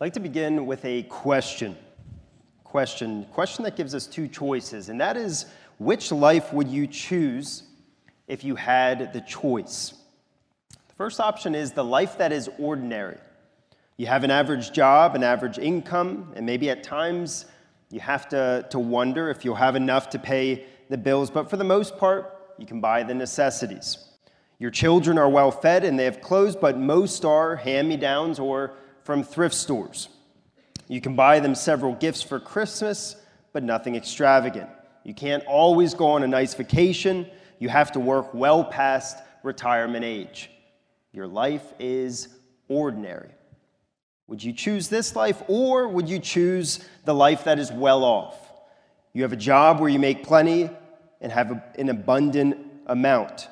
I'd like to begin with a question. Question, question that gives us two choices, and that is which life would you choose if you had the choice? The first option is the life that is ordinary. You have an average job, an average income, and maybe at times you have to, to wonder if you'll have enough to pay the bills, but for the most part, you can buy the necessities. Your children are well fed and they have clothes, but most are hand me downs or from thrift stores. You can buy them several gifts for Christmas, but nothing extravagant. You can't always go on a nice vacation. You have to work well past retirement age. Your life is ordinary. Would you choose this life or would you choose the life that is well off? You have a job where you make plenty and have an abundant amount.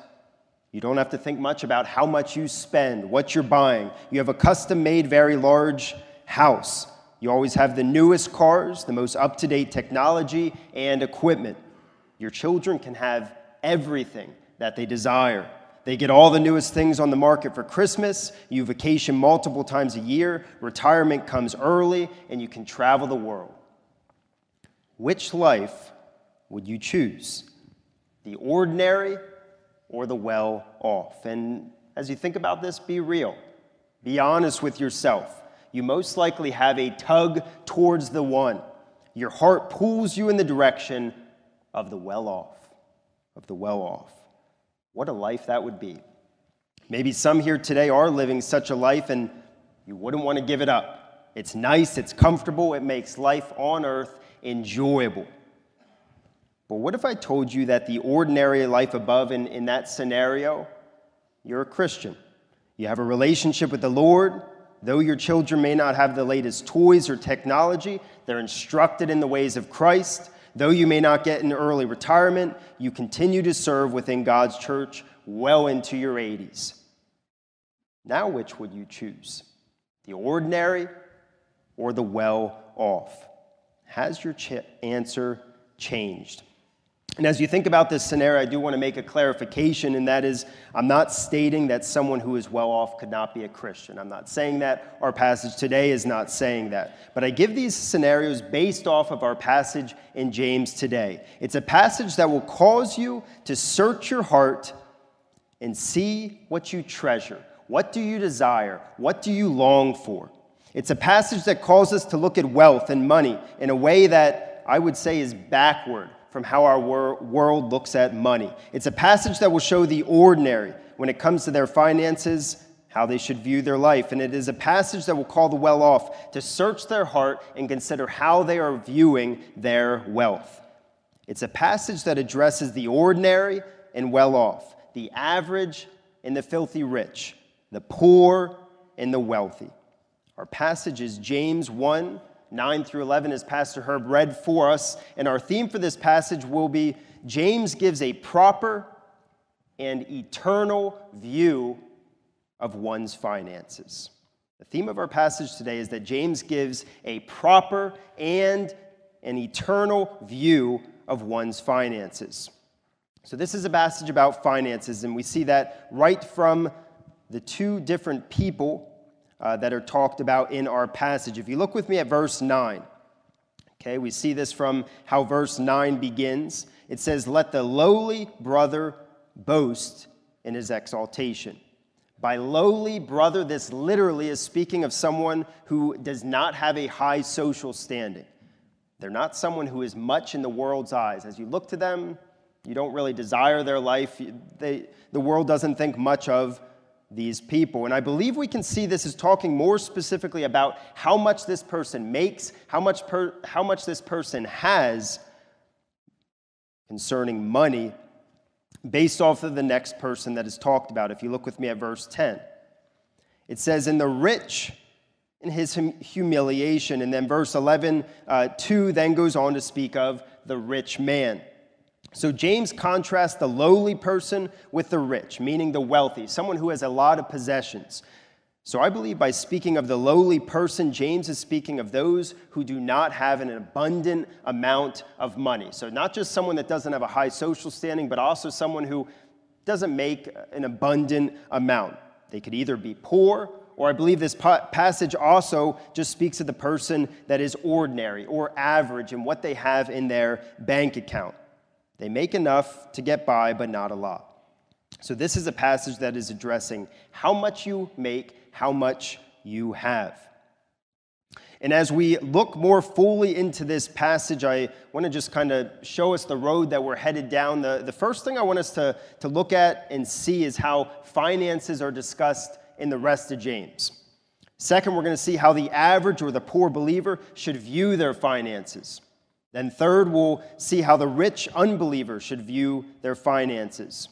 You don't have to think much about how much you spend, what you're buying. You have a custom made, very large house. You always have the newest cars, the most up to date technology and equipment. Your children can have everything that they desire. They get all the newest things on the market for Christmas. You vacation multiple times a year. Retirement comes early, and you can travel the world. Which life would you choose? The ordinary or the well off? And as you think about this, be real. Be honest with yourself you most likely have a tug towards the one. Your heart pulls you in the direction of the well off, of the well off. What a life that would be. Maybe some here today are living such a life and you wouldn't want to give it up. It's nice, it's comfortable, it makes life on earth enjoyable. But what if I told you that the ordinary life above, in, in that scenario, you're a Christian? You have a relationship with the Lord, Though your children may not have the latest toys or technology, they're instructed in the ways of Christ. Though you may not get an early retirement, you continue to serve within God's church well into your 80s. Now, which would you choose? The ordinary or the well off? Has your ch- answer changed? And as you think about this scenario, I do want to make a clarification, and that is I'm not stating that someone who is well off could not be a Christian. I'm not saying that. Our passage today is not saying that. But I give these scenarios based off of our passage in James today. It's a passage that will cause you to search your heart and see what you treasure. What do you desire? What do you long for? It's a passage that calls us to look at wealth and money in a way that I would say is backward from how our wor- world looks at money. It's a passage that will show the ordinary when it comes to their finances, how they should view their life. And it is a passage that will call the well off to search their heart and consider how they are viewing their wealth. It's a passage that addresses the ordinary and well off, the average and the filthy rich, the poor and the wealthy. Our passage is James 1 9 through 11, as Pastor Herb read for us. And our theme for this passage will be James gives a proper and eternal view of one's finances. The theme of our passage today is that James gives a proper and an eternal view of one's finances. So, this is a passage about finances, and we see that right from the two different people uh, that are talked about in our passage. If you look with me at verse 9, okay, we see this from how verse 9 begins. It says, Let the lowly brother boast in his exaltation. By lowly brother, this literally is speaking of someone who does not have a high social standing. They're not someone who is much in the world's eyes. As you look to them, you don't really desire their life. They, the world doesn't think much of these people. And I believe we can see this is talking more specifically about how much this person makes, how much, per, how much this person has concerning money, based off of the next person that is talked about. If you look with me at verse 10, it says, In the rich, in his humiliation. And then verse 11, uh, 2 then goes on to speak of the rich man. So James contrasts the lowly person with the rich, meaning the wealthy, someone who has a lot of possessions. So I believe by speaking of the lowly person, James is speaking of those who do not have an abundant amount of money. So not just someone that doesn't have a high social standing, but also someone who doesn't make an abundant amount. They could either be poor or I believe this passage also just speaks of the person that is ordinary or average in what they have in their bank account. They make enough to get by, but not a lot. So, this is a passage that is addressing how much you make, how much you have. And as we look more fully into this passage, I want to just kind of show us the road that we're headed down. The, the first thing I want us to, to look at and see is how finances are discussed in the rest of James. Second, we're going to see how the average or the poor believer should view their finances. Then, third, we'll see how the rich unbeliever should view their finances.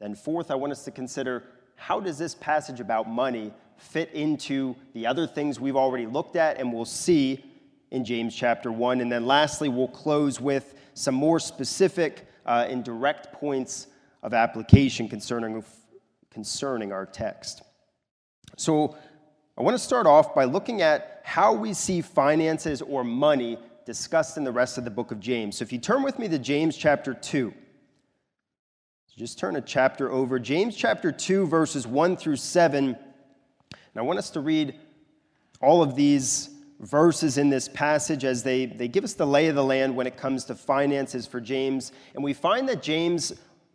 Then, fourth, I want us to consider how does this passage about money fit into the other things we've already looked at and we'll see in James chapter 1. And then lastly, we'll close with some more specific uh, and direct points of application concerning, concerning our text. So I want to start off by looking at how we see finances or money discussed in the rest of the book of James. So if you turn with me to James chapter 2, just turn a chapter over. James chapter 2, verses 1 through 7 and I want us to read all of these verses in this passage as they, they give us the lay of the land when it comes to finances for James. And we find that James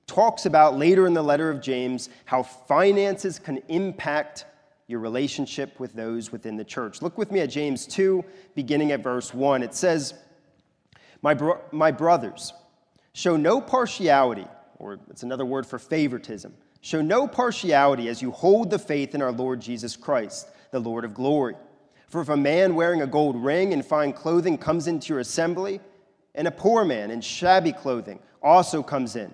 talks about later in the letter of James how finances can impact your relationship with those within the church. Look with me at James 2, beginning at verse 1. It says, My, bro- my brothers, show no partiality, or it's another word for favoritism Show no partiality as you hold the faith in our Lord Jesus Christ, the Lord of glory. For if a man wearing a gold ring and fine clothing comes into your assembly, and a poor man in shabby clothing also comes in,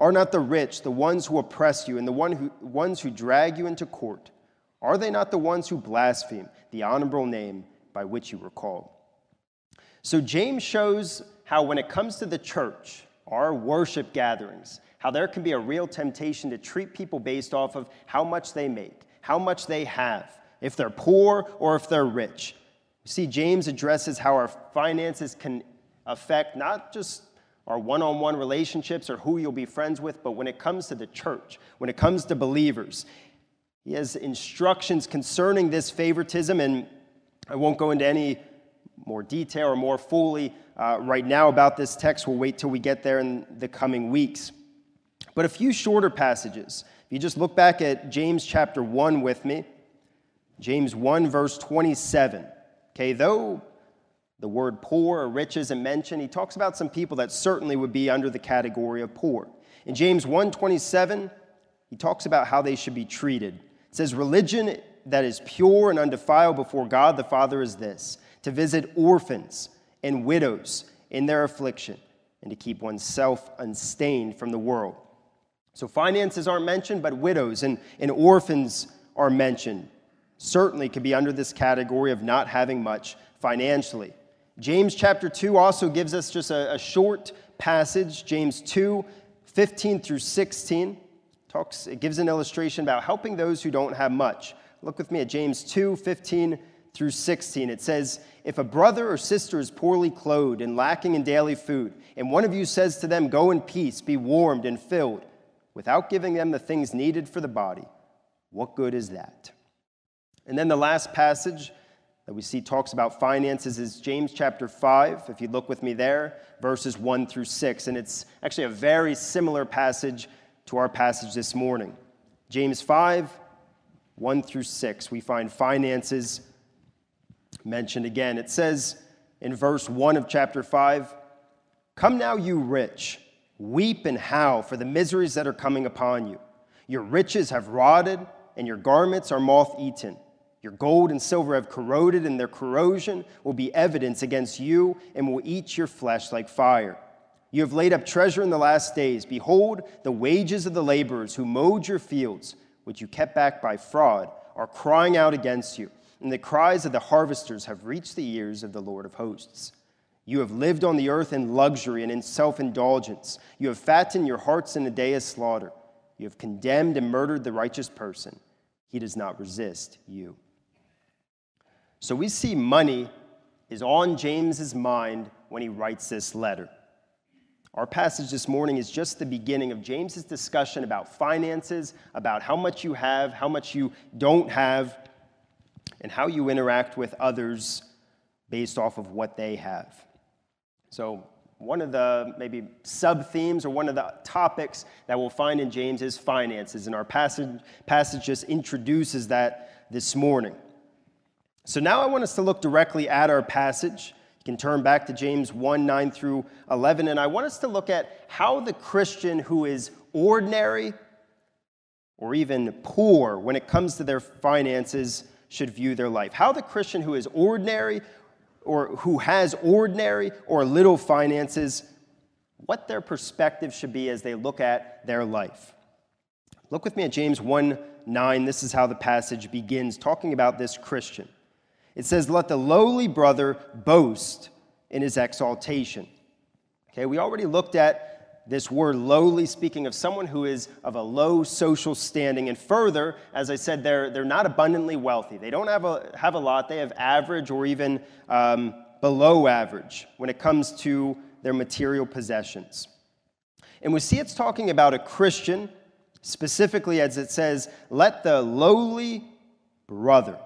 Are not the rich the ones who oppress you and the one who, ones who drag you into court? Are they not the ones who blaspheme the honorable name by which you were called? So James shows how, when it comes to the church, our worship gatherings, how there can be a real temptation to treat people based off of how much they make, how much they have, if they're poor or if they're rich. see, James addresses how our finances can affect not just our one on one relationships or who you'll be friends with, but when it comes to the church, when it comes to believers. He has instructions concerning this favoritism, and I won't go into any more detail or more fully uh, right now about this text. We'll wait till we get there in the coming weeks. But a few shorter passages. If you just look back at James chapter 1 with me, James 1, verse 27. Okay, though the word poor or rich isn't mentioned, he talks about some people that certainly would be under the category of poor. In James 1:27, he talks about how they should be treated. It says, Religion that is pure and undefiled before God the Father is this to visit orphans and widows in their affliction, and to keep oneself unstained from the world. So finances aren't mentioned, but widows and, and orphans are mentioned. Certainly could be under this category of not having much financially. James chapter 2 also gives us just a, a short passage, James 2, 15 through 16. Talks, it gives an illustration about helping those who don't have much. Look with me at James 2, 15 through 16. It says, If a brother or sister is poorly clothed and lacking in daily food, and one of you says to them, Go in peace, be warmed and filled, without giving them the things needed for the body, what good is that? And then the last passage that we see talks about finances is James chapter 5. If you look with me there, verses 1 through 6. And it's actually a very similar passage to our passage this morning. James 5, 1 through 6, we find finances mentioned again. It says in verse 1 of chapter 5 Come now, you rich Weep and howl for the miseries that are coming upon you. Your riches have rotted, and your garments are moth eaten. Your gold and silver have corroded, and their corrosion will be evidence against you and will eat your flesh like fire. You have laid up treasure in the last days. Behold, the wages of the laborers who mowed your fields, which you kept back by fraud, are crying out against you, and the cries of the harvesters have reached the ears of the Lord of hosts. You have lived on the earth in luxury and in self indulgence. You have fattened your hearts in a day of slaughter. You have condemned and murdered the righteous person. He does not resist you. So we see money is on James's mind when he writes this letter. Our passage this morning is just the beginning of James's discussion about finances, about how much you have, how much you don't have, and how you interact with others based off of what they have. So, one of the maybe sub themes or one of the topics that we'll find in James is finances, and our passage, passage just introduces that this morning. So, now I want us to look directly at our passage. You can turn back to James 1 9 through 11, and I want us to look at how the Christian who is ordinary or even poor when it comes to their finances should view their life. How the Christian who is ordinary or who has ordinary or little finances, what their perspective should be as they look at their life. Look with me at James 1 9. This is how the passage begins, talking about this Christian. It says, Let the lowly brother boast in his exaltation. Okay, we already looked at this word lowly, speaking of someone who is of a low social standing. And further, as I said, they're, they're not abundantly wealthy. They don't have a, have a lot, they have average or even um, below average when it comes to their material possessions. And we see it's talking about a Christian, specifically as it says, let the lowly brother,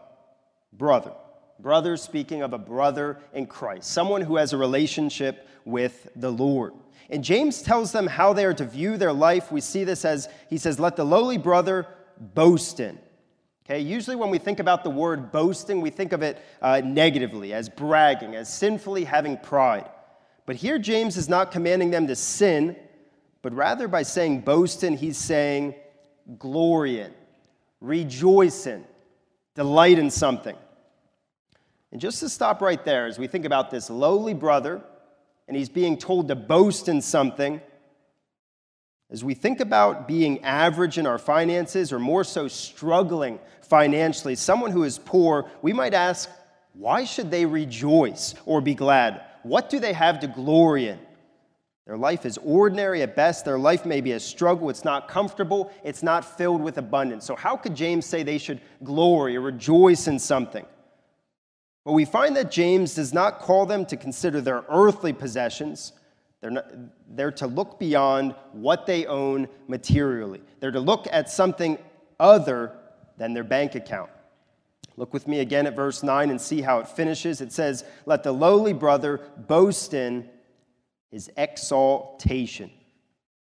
brother, brother speaking of a brother in Christ, someone who has a relationship with the Lord. And James tells them how they are to view their life. We see this as he says, Let the lowly brother boast in. Okay, usually when we think about the word boasting, we think of it uh, negatively, as bragging, as sinfully having pride. But here, James is not commanding them to sin, but rather by saying boast in, he's saying glory in, rejoice in, delight in something. And just to stop right there, as we think about this lowly brother and he's being told to boast in something. As we think about being average in our finances, or more so struggling financially, someone who is poor, we might ask, why should they rejoice or be glad? What do they have to glory in? Their life is ordinary at best. Their life may be a struggle. It's not comfortable. It's not filled with abundance. So, how could James say they should glory or rejoice in something? But we find that James does not call them to consider their earthly possessions. They're, not, they're to look beyond what they own materially. They're to look at something other than their bank account. Look with me again at verse 9 and see how it finishes. It says, Let the lowly brother boast in his exaltation.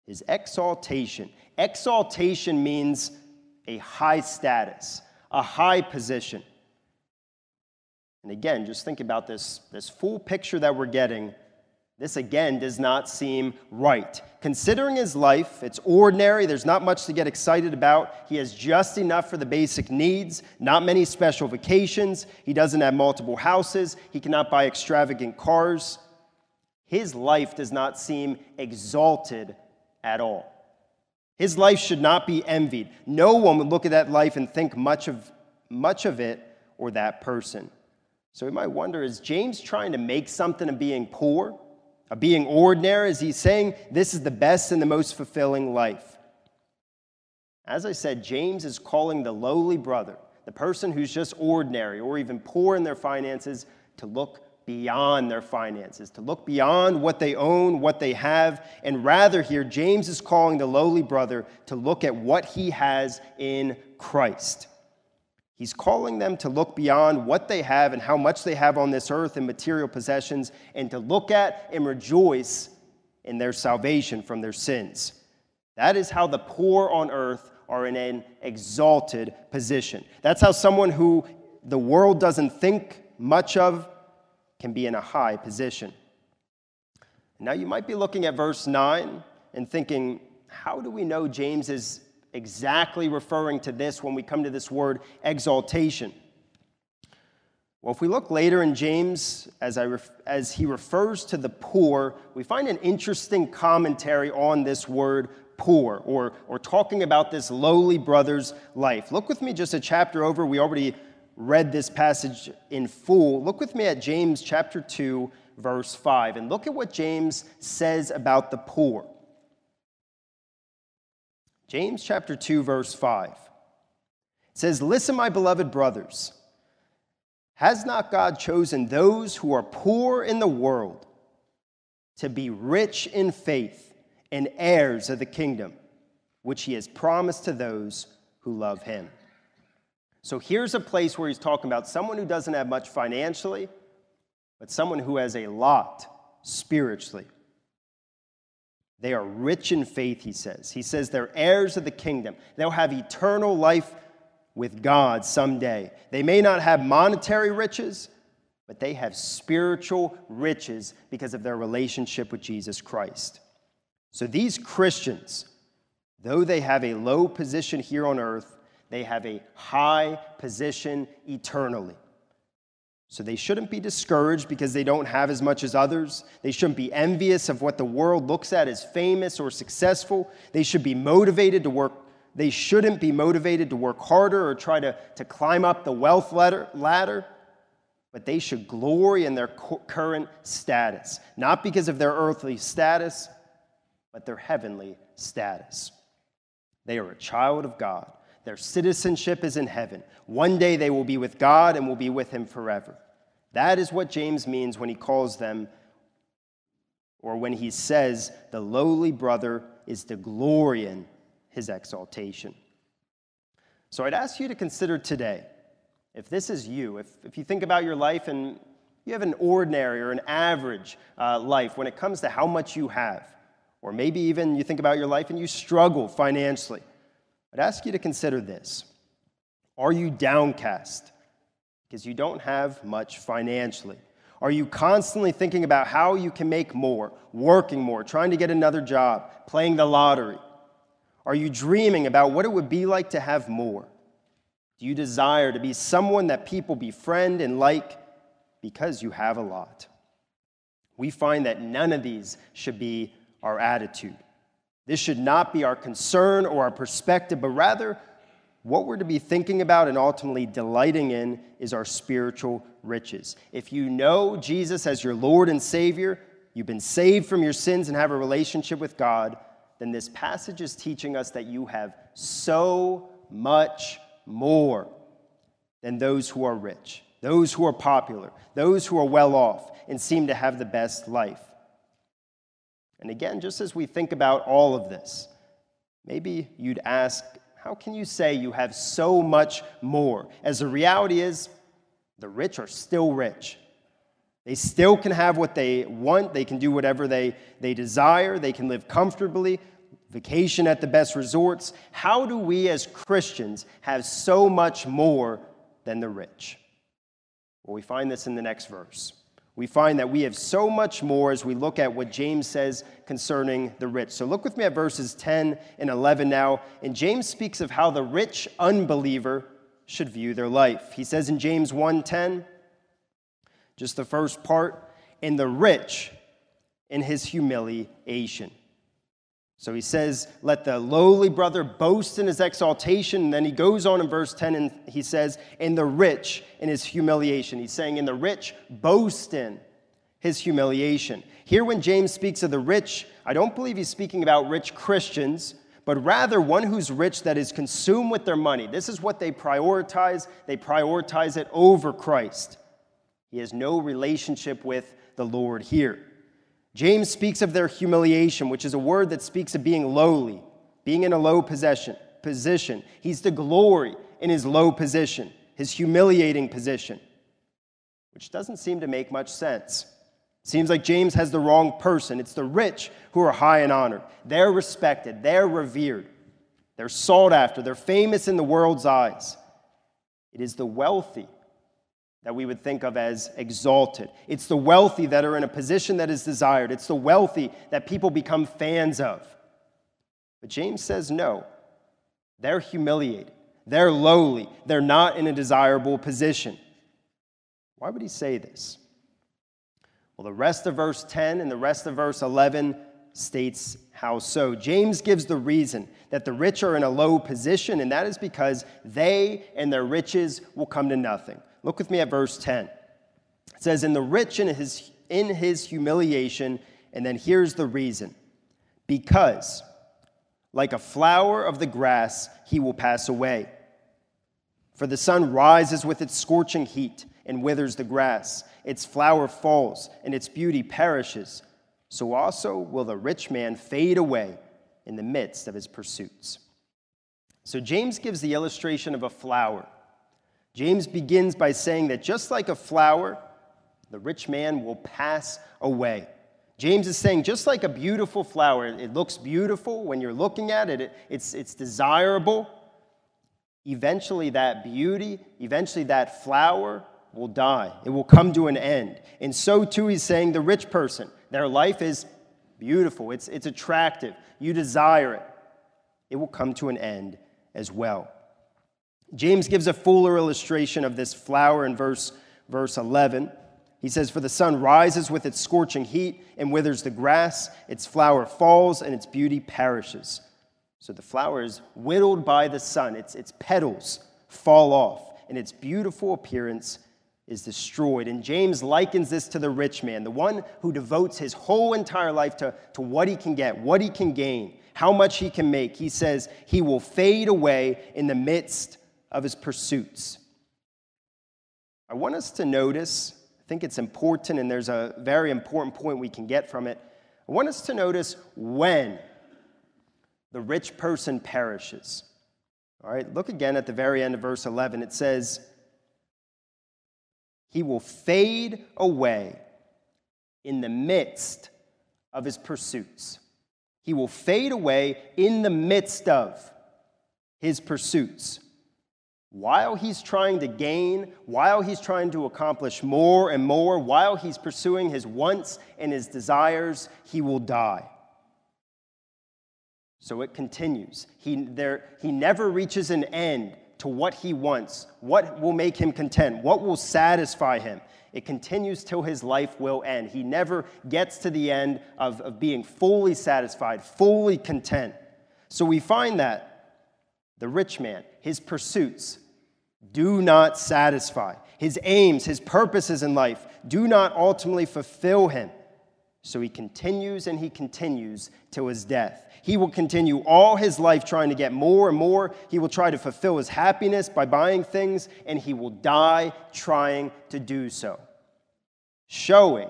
His exaltation. Exaltation means a high status, a high position. And again, just think about this, this full picture that we're getting. This again does not seem right. Considering his life, it's ordinary, there's not much to get excited about. He has just enough for the basic needs, not many special vacations. He doesn't have multiple houses, he cannot buy extravagant cars. His life does not seem exalted at all. His life should not be envied. No one would look at that life and think much of, much of it or that person. So we might wonder is James trying to make something of being poor, of being ordinary? Is he saying this is the best and the most fulfilling life? As I said, James is calling the lowly brother, the person who's just ordinary or even poor in their finances, to look beyond their finances, to look beyond what they own, what they have, and rather here, James is calling the lowly brother to look at what he has in Christ. He's calling them to look beyond what they have and how much they have on this earth and material possessions and to look at and rejoice in their salvation from their sins. That is how the poor on earth are in an exalted position. That's how someone who the world doesn't think much of can be in a high position. Now, you might be looking at verse 9 and thinking, how do we know James is exactly referring to this when we come to this word exaltation. Well, if we look later in James, as, I ref- as he refers to the poor, we find an interesting commentary on this word poor or, or talking about this lowly brother's life. Look with me just a chapter over. We already read this passage in full. Look with me at James chapter 2, verse 5, and look at what James says about the poor. James chapter 2, verse 5 it says, Listen, my beloved brothers, has not God chosen those who are poor in the world to be rich in faith and heirs of the kingdom, which he has promised to those who love him? So here's a place where he's talking about someone who doesn't have much financially, but someone who has a lot spiritually. They are rich in faith, he says. He says they're heirs of the kingdom. They'll have eternal life with God someday. They may not have monetary riches, but they have spiritual riches because of their relationship with Jesus Christ. So these Christians, though they have a low position here on earth, they have a high position eternally. So they shouldn't be discouraged because they don't have as much as others. They shouldn't be envious of what the world looks at as famous or successful. They should be motivated to work. They shouldn't be motivated to work harder or try to, to climb up the wealth ladder, ladder, but they should glory in their current status, not because of their earthly status, but their heavenly status. They are a child of God. Their citizenship is in heaven. One day they will be with God and will be with him forever. That is what James means when he calls them, or when he says, the lowly brother is to glory in his exaltation. So I'd ask you to consider today, if this is you, if, if you think about your life and you have an ordinary or an average uh, life when it comes to how much you have, or maybe even you think about your life and you struggle financially. I'd ask you to consider this Are you downcast because you don't have much financially? Are you constantly thinking about how you can make more, working more, trying to get another job, playing the lottery? Are you dreaming about what it would be like to have more? Do you desire to be someone that people befriend and like because you have a lot? We find that none of these should be our attitude. This should not be our concern or our perspective, but rather what we're to be thinking about and ultimately delighting in is our spiritual riches. If you know Jesus as your Lord and Savior, you've been saved from your sins and have a relationship with God, then this passage is teaching us that you have so much more than those who are rich, those who are popular, those who are well off and seem to have the best life. And again, just as we think about all of this, maybe you'd ask, how can you say you have so much more? As the reality is, the rich are still rich. They still can have what they want. They can do whatever they, they desire. They can live comfortably, vacation at the best resorts. How do we as Christians have so much more than the rich? Well, we find this in the next verse we find that we have so much more as we look at what James says concerning the rich. So look with me at verses 10 and 11 now. And James speaks of how the rich unbeliever should view their life. He says in James 1:10, just the first part, in the rich in his humiliation. So he says, Let the lowly brother boast in his exaltation. And then he goes on in verse 10 and he says, In the rich in his humiliation. He's saying, In the rich boast in his humiliation. Here, when James speaks of the rich, I don't believe he's speaking about rich Christians, but rather one who's rich that is consumed with their money. This is what they prioritize. They prioritize it over Christ. He has no relationship with the Lord here. James speaks of their humiliation, which is a word that speaks of being lowly, being in a low possession, position. He's the glory in his low position, his humiliating position, which doesn't seem to make much sense. Seems like James has the wrong person. It's the rich who are high and honored. They're respected, they're revered, they're sought after, they're famous in the world's eyes. It is the wealthy that we would think of as exalted. It's the wealthy that are in a position that is desired. It's the wealthy that people become fans of. But James says no. They're humiliated. They're lowly. They're not in a desirable position. Why would he say this? Well, the rest of verse 10 and the rest of verse 11 states how so. James gives the reason that the rich are in a low position, and that is because they and their riches will come to nothing. Look with me at verse 10. It says, In the rich in his, in his humiliation, and then here's the reason because, like a flower of the grass, he will pass away. For the sun rises with its scorching heat and withers the grass, its flower falls, and its beauty perishes. So also will the rich man fade away in the midst of his pursuits. So James gives the illustration of a flower. James begins by saying that just like a flower, the rich man will pass away. James is saying, just like a beautiful flower, it looks beautiful when you're looking at it, it's, it's desirable. Eventually, that beauty, eventually, that flower will die. It will come to an end. And so, too, he's saying the rich person, their life is beautiful, it's, it's attractive, you desire it. It will come to an end as well. James gives a fuller illustration of this flower in verse, verse 11. He says, For the sun rises with its scorching heat and withers the grass, its flower falls, and its beauty perishes. So the flower is whittled by the sun, its, its petals fall off, and its beautiful appearance is destroyed. And James likens this to the rich man, the one who devotes his whole entire life to, to what he can get, what he can gain, how much he can make. He says he will fade away in the midst of his pursuits. I want us to notice, I think it's important, and there's a very important point we can get from it. I want us to notice when the rich person perishes. All right, look again at the very end of verse 11. It says, he will fade away in the midst of his pursuits. He will fade away in the midst of his pursuits. While he's trying to gain, while he's trying to accomplish more and more, while he's pursuing his wants and his desires, he will die. So it continues. He, there, he never reaches an end to what he wants, what will make him content, what will satisfy him. It continues till his life will end. He never gets to the end of, of being fully satisfied, fully content. So we find that the rich man, his pursuits, do not satisfy. His aims, his purposes in life do not ultimately fulfill him. So he continues and he continues till his death. He will continue all his life trying to get more and more. He will try to fulfill his happiness by buying things, and he will die trying to do so. Showing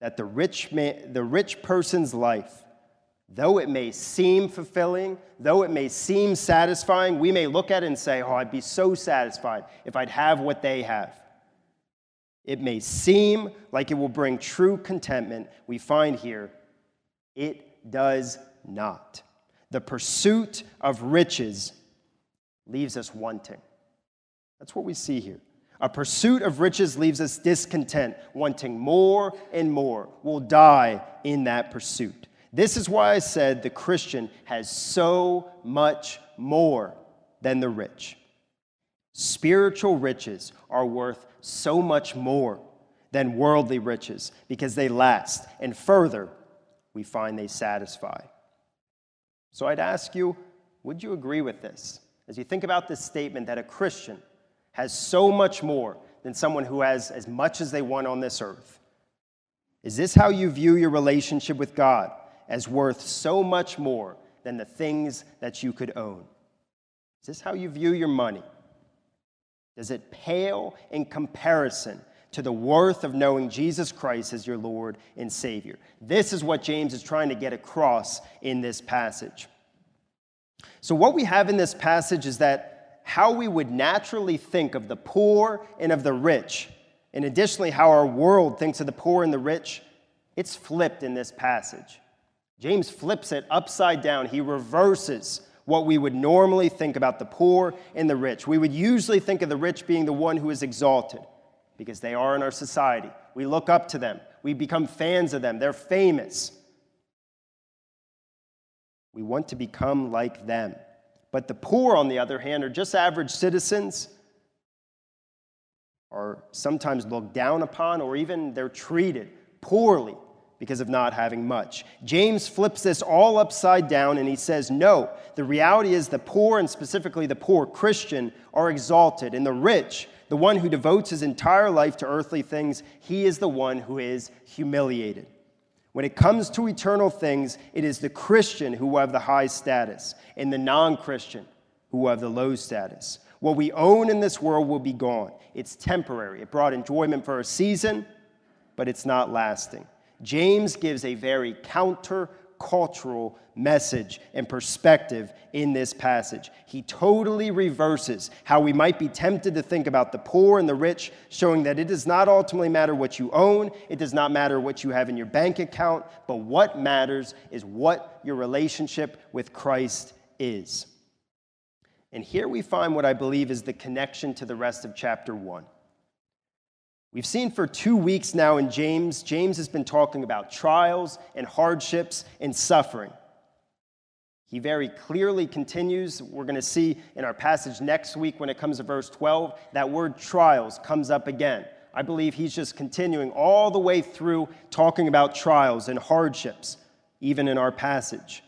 that the rich, man, the rich person's life, though it may seem fulfilling, though it may seem satisfying, we may look at it and say, Oh, I'd be so satisfied if I'd have what they have. It may seem like it will bring true contentment. We find here it does not. The pursuit of riches leaves us wanting. That's what we see here. A pursuit of riches leaves us discontent, wanting more and more. We'll die in that pursuit. This is why I said the Christian has so much more than the rich. Spiritual riches are worth so much more than worldly riches because they last. And further, we find they satisfy. So I'd ask you, would you agree with this? As you think about this statement that a Christian has so much more than someone who has as much as they want on this earth. Is this how you view your relationship with God as worth so much more than the things that you could own? Is this how you view your money? Does it pale in comparison to the worth of knowing Jesus Christ as your Lord and Savior. This is what James is trying to get across in this passage. So, what we have in this passage is that how we would naturally think of the poor and of the rich, and additionally, how our world thinks of the poor and the rich, it's flipped in this passage. James flips it upside down. He reverses what we would normally think about the poor and the rich. We would usually think of the rich being the one who is exalted because they are in our society. We look up to them, we become fans of them, they're famous. We want to become like them. But the poor, on the other hand, are just average citizens, are sometimes looked down upon, or even they're treated poorly because of not having much. James flips this all upside down and he says, No, the reality is the poor, and specifically the poor Christian, are exalted, and the rich, the one who devotes his entire life to earthly things, he is the one who is humiliated. When it comes to eternal things, it is the Christian who have the high status, and the non Christian who have the low status. What we own in this world will be gone. It's temporary. It brought enjoyment for a season, but it's not lasting. James gives a very counter cultural message and perspective in this passage. He totally reverses how we might be tempted to think about the poor and the rich, showing that it does not ultimately matter what you own, it does not matter what you have in your bank account, but what matters is what your relationship with Christ is. And here we find what I believe is the connection to the rest of chapter 1. We've seen for two weeks now in James, James has been talking about trials and hardships and suffering. He very clearly continues. We're going to see in our passage next week when it comes to verse 12, that word trials comes up again. I believe he's just continuing all the way through talking about trials and hardships, even in our passage.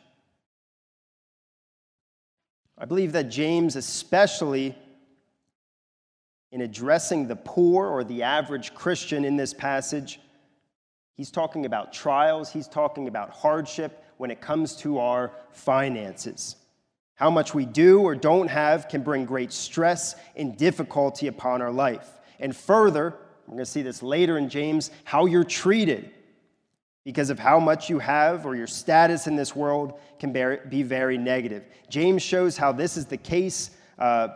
I believe that James, especially in addressing the poor or the average Christian in this passage, he's talking about trials, he's talking about hardship when it comes to our finances. How much we do or don't have can bring great stress and difficulty upon our life. And further, we're going to see this later in James, how you're treated because of how much you have or your status in this world can be very negative. James shows how this is the case. Uh,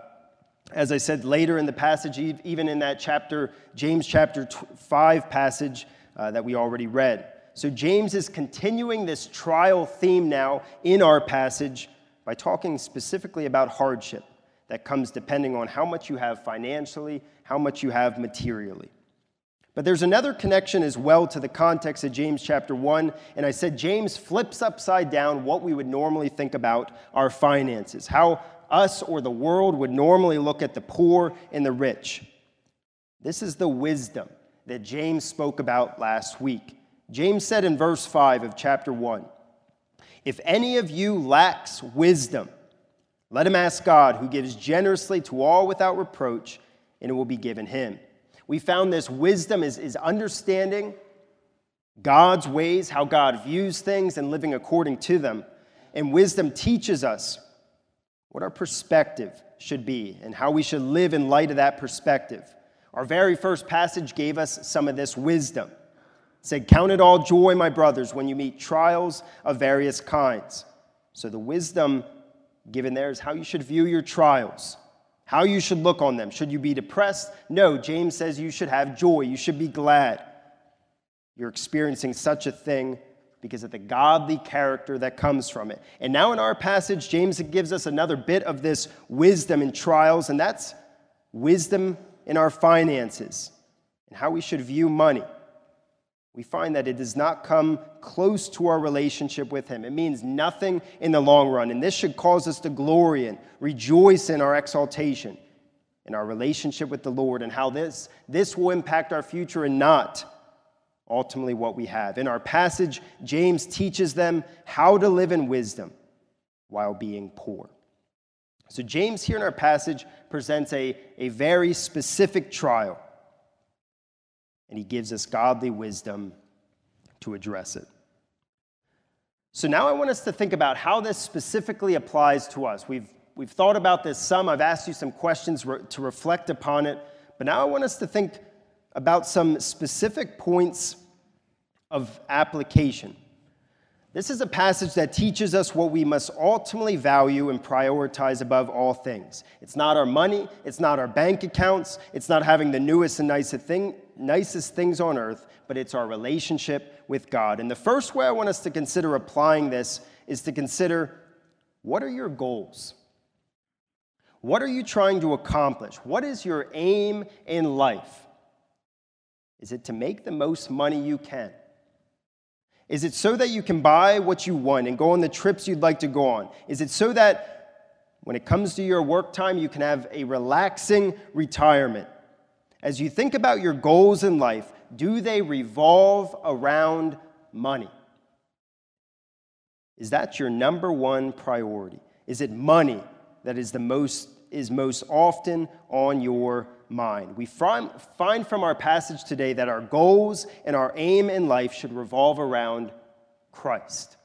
as I said later in the passage, even in that chapter, James chapter 5 passage uh, that we already read. So, James is continuing this trial theme now in our passage by talking specifically about hardship that comes depending on how much you have financially, how much you have materially. But there's another connection as well to the context of James chapter 1. And I said James flips upside down what we would normally think about our finances, how us or the world would normally look at the poor and the rich. This is the wisdom that James spoke about last week. James said in verse 5 of chapter 1 If any of you lacks wisdom, let him ask God, who gives generously to all without reproach, and it will be given him. We found this wisdom is, is understanding God's ways, how God views things, and living according to them. And wisdom teaches us what our perspective should be and how we should live in light of that perspective. Our very first passage gave us some of this wisdom. It said, Count it all joy, my brothers, when you meet trials of various kinds. So the wisdom given there is how you should view your trials, how you should look on them. Should you be depressed? No, James says you should have joy, you should be glad. You're experiencing such a thing because of the godly character that comes from it. And now in our passage, James gives us another bit of this wisdom in trials, and that's wisdom in our finances and how we should view money. We find that it does not come close to our relationship with Him. It means nothing in the long run. And this should cause us to glory and rejoice in our exaltation, in our relationship with the Lord, and how this, this will impact our future and not ultimately what we have. In our passage, James teaches them how to live in wisdom while being poor. So, James here in our passage presents a, a very specific trial, and he gives us godly wisdom to address it. So, now I want us to think about how this specifically applies to us. We've, we've thought about this some, I've asked you some questions re- to reflect upon it, but now I want us to think about some specific points of application. This is a passage that teaches us what we must ultimately value and prioritize above all things. It's not our money, it's not our bank accounts, it's not having the newest and nicest, thing, nicest things on earth, but it's our relationship with God. And the first way I want us to consider applying this is to consider what are your goals? What are you trying to accomplish? What is your aim in life? Is it to make the most money you can? Is it so that you can buy what you want and go on the trips you'd like to go on? Is it so that when it comes to your work time, you can have a relaxing retirement? As you think about your goals in life, do they revolve around money? Is that your number one priority? Is it money that is the most is most often on your mind? We find from our passage today that our goals and our aim in life should revolve around Christ.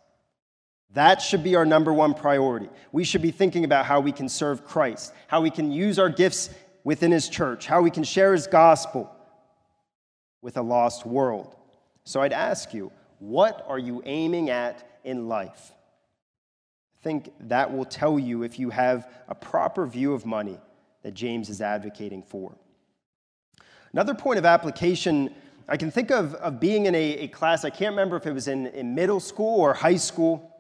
That should be our number one priority. We should be thinking about how we can serve Christ, how we can use our gifts within His church, how we can share His gospel with a lost world. So I'd ask you, what are you aiming at in life? I think that will tell you if you have a proper view of money that James is advocating for. Another point of application, I can think of, of being in a, a class, I can't remember if it was in, in middle school or high school,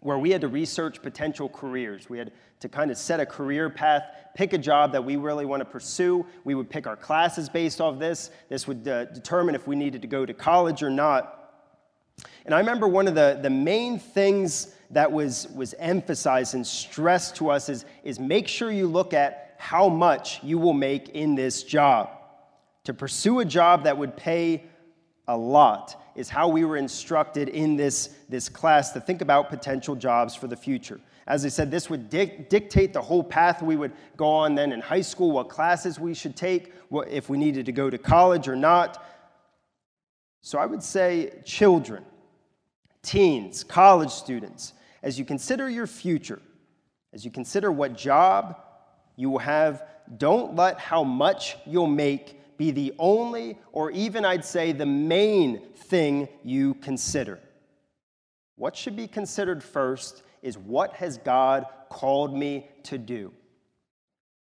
where we had to research potential careers. We had to kind of set a career path, pick a job that we really want to pursue. We would pick our classes based off this. This would uh, determine if we needed to go to college or not. And I remember one of the, the main things that was, was emphasized and stressed to us is, is make sure you look at how much you will make in this job. To pursue a job that would pay a lot is how we were instructed in this, this class to think about potential jobs for the future. As I said, this would dic- dictate the whole path we would go on then in high school, what classes we should take, what, if we needed to go to college or not. So I would say, children, teens, college students, as you consider your future, as you consider what job you have, don't let how much you'll make be the only, or even I'd say the main thing you consider. What should be considered first is what has God called me to do?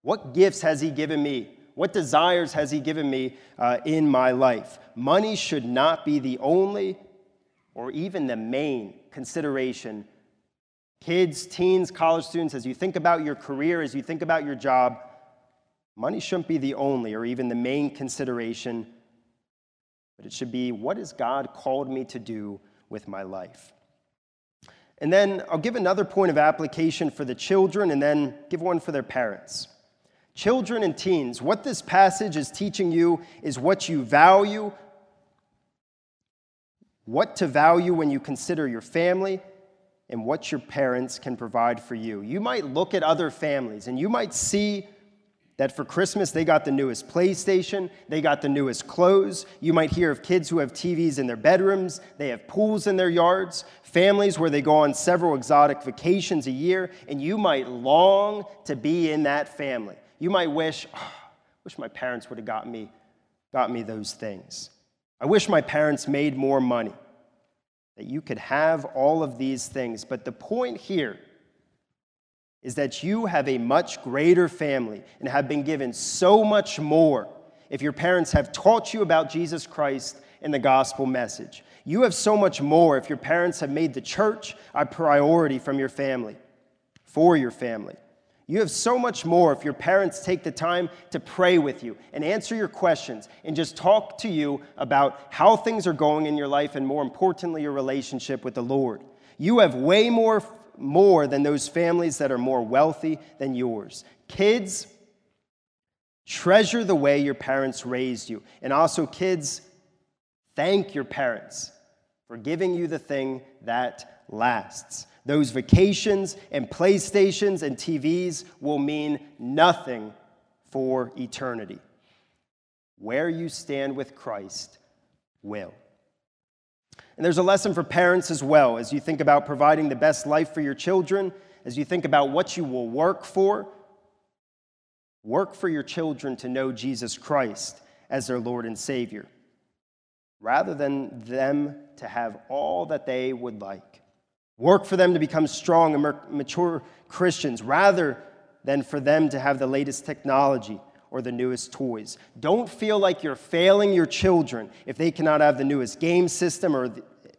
What gifts has He given me? What desires has He given me uh, in my life? Money should not be the only or even the main consideration. Kids, teens, college students, as you think about your career, as you think about your job, money shouldn't be the only or even the main consideration, but it should be what has God called me to do with my life? And then I'll give another point of application for the children and then give one for their parents. Children and teens, what this passage is teaching you is what you value, what to value when you consider your family, and what your parents can provide for you. You might look at other families and you might see that for Christmas they got the newest PlayStation, they got the newest clothes. You might hear of kids who have TVs in their bedrooms, they have pools in their yards, families where they go on several exotic vacations a year, and you might long to be in that family. You might wish, oh, wish my parents would have got me, got me those things. I wish my parents made more money, that you could have all of these things. But the point here is that you have a much greater family and have been given so much more if your parents have taught you about Jesus Christ and the gospel message. You have so much more if your parents have made the church a priority from your family, for your family. You have so much more if your parents take the time to pray with you and answer your questions and just talk to you about how things are going in your life and, more importantly, your relationship with the Lord. You have way more, more than those families that are more wealthy than yours. Kids, treasure the way your parents raised you. And also, kids, thank your parents for giving you the thing that lasts. Those vacations and PlayStations and TVs will mean nothing for eternity. Where you stand with Christ will. And there's a lesson for parents as well as you think about providing the best life for your children, as you think about what you will work for. Work for your children to know Jesus Christ as their Lord and Savior, rather than them to have all that they would like. Work for them to become strong and mature Christians rather than for them to have the latest technology or the newest toys. Don't feel like you're failing your children if they cannot have the newest game system or,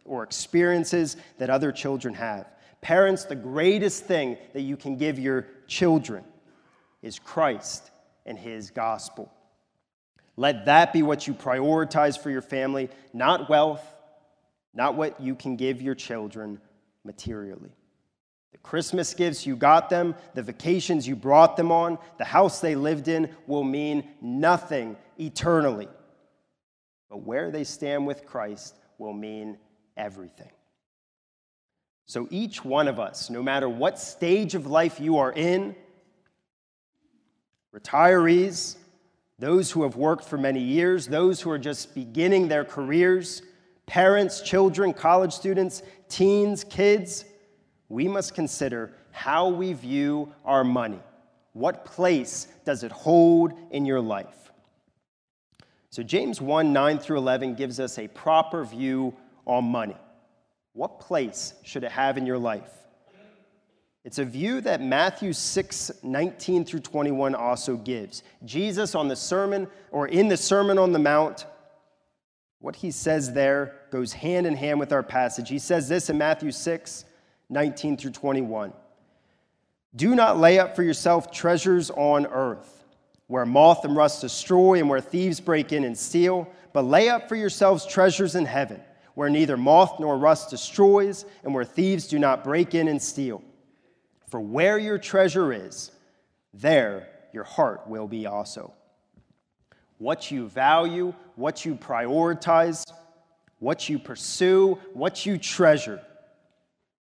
or experiences that other children have. Parents, the greatest thing that you can give your children is Christ and His gospel. Let that be what you prioritize for your family, not wealth, not what you can give your children materially. The Christmas gifts you got them, the vacations you brought them on, the house they lived in will mean nothing eternally. But where they stand with Christ will mean everything. So each one of us, no matter what stage of life you are in, retirees, those who have worked for many years, those who are just beginning their careers, parents, children, college students, teens, kids, we must consider how we view our money. What place does it hold in your life? So, James 1 9 through 11 gives us a proper view on money. What place should it have in your life? It's a view that Matthew 6, 19 through 21 also gives. Jesus on the sermon, or in the Sermon on the Mount, what he says there goes hand in hand with our passage. He says this in Matthew 6, 19 through 21. Do not lay up for yourself treasures on earth, where moth and rust destroy and where thieves break in and steal, but lay up for yourselves treasures in heaven, where neither moth nor rust destroys and where thieves do not break in and steal. For where your treasure is, there your heart will be also. What you value, what you prioritize, what you pursue, what you treasure,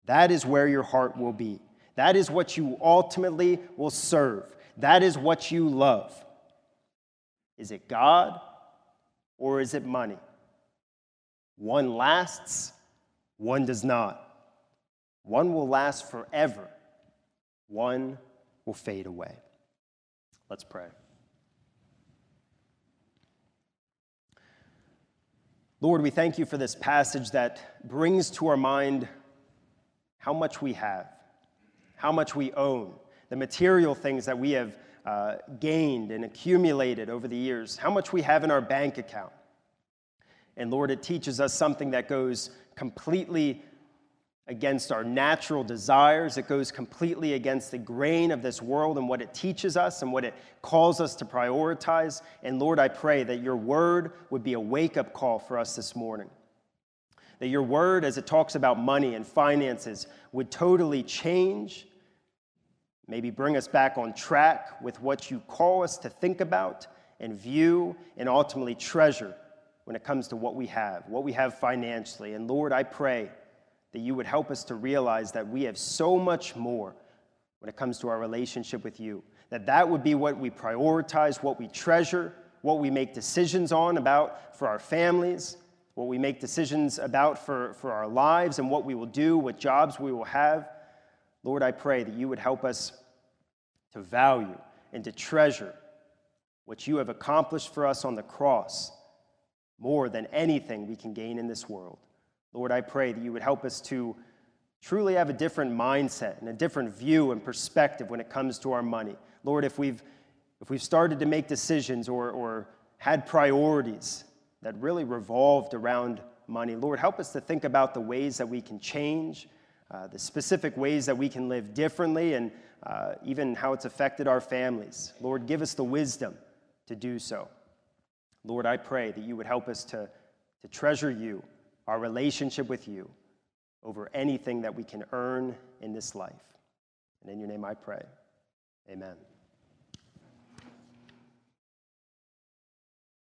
that is where your heart will be. That is what you ultimately will serve. That is what you love. Is it God or is it money? One lasts, one does not. One will last forever one will fade away. Let's pray. Lord, we thank you for this passage that brings to our mind how much we have, how much we own, the material things that we have uh, gained and accumulated over the years, how much we have in our bank account. And Lord, it teaches us something that goes completely against our natural desires. It goes completely against the grain of this world and what it teaches us and what it calls us to prioritize. And Lord, I pray that your word would be a wake up call for us this morning. That your word, as it talks about money and finances, would totally change, maybe bring us back on track with what you call us to think about and view and ultimately treasure when it comes to what we have, what we have financially. And Lord, I pray that you would help us to realize that we have so much more when it comes to our relationship with you. That that would be what we prioritize, what we treasure, what we make decisions on about for our families, what we make decisions about for, for our lives and what we will do, what jobs we will have. Lord, I pray that you would help us to value and to treasure what you have accomplished for us on the cross more than anything we can gain in this world. Lord, I pray that you would help us to truly have a different mindset and a different view and perspective when it comes to our money. Lord, if we've, if we've started to make decisions or, or had priorities that really revolved around money, Lord, help us to think about the ways that we can change, uh, the specific ways that we can live differently, and uh, even how it's affected our families. Lord, give us the wisdom to do so. Lord, I pray that you would help us to, to treasure you our relationship with you over anything that we can earn in this life. And in your name I pray. Amen.